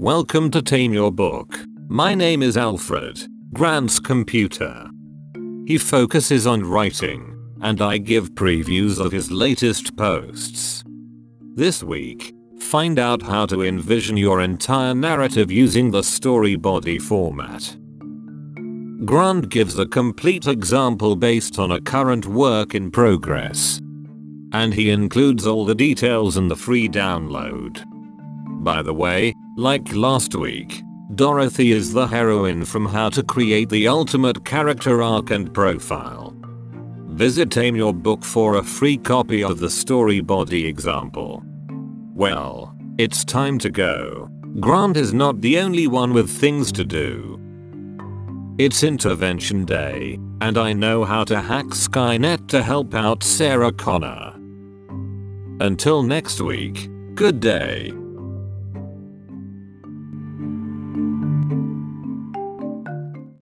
Welcome to Tame Your Book. My name is Alfred, Grant's computer. He focuses on writing, and I give previews of his latest posts. This week, find out how to envision your entire narrative using the story body format. Grant gives a complete example based on a current work in progress. And he includes all the details in the free download. By the way, like last week, Dorothy is the heroine from How to Create the Ultimate Character Arc and Profile. Visit Tame Your Book for a free copy of the story body example. Well, it's time to go. Grant is not the only one with things to do. It's intervention day, and I know how to hack Skynet to help out Sarah Connor. Until next week, good day.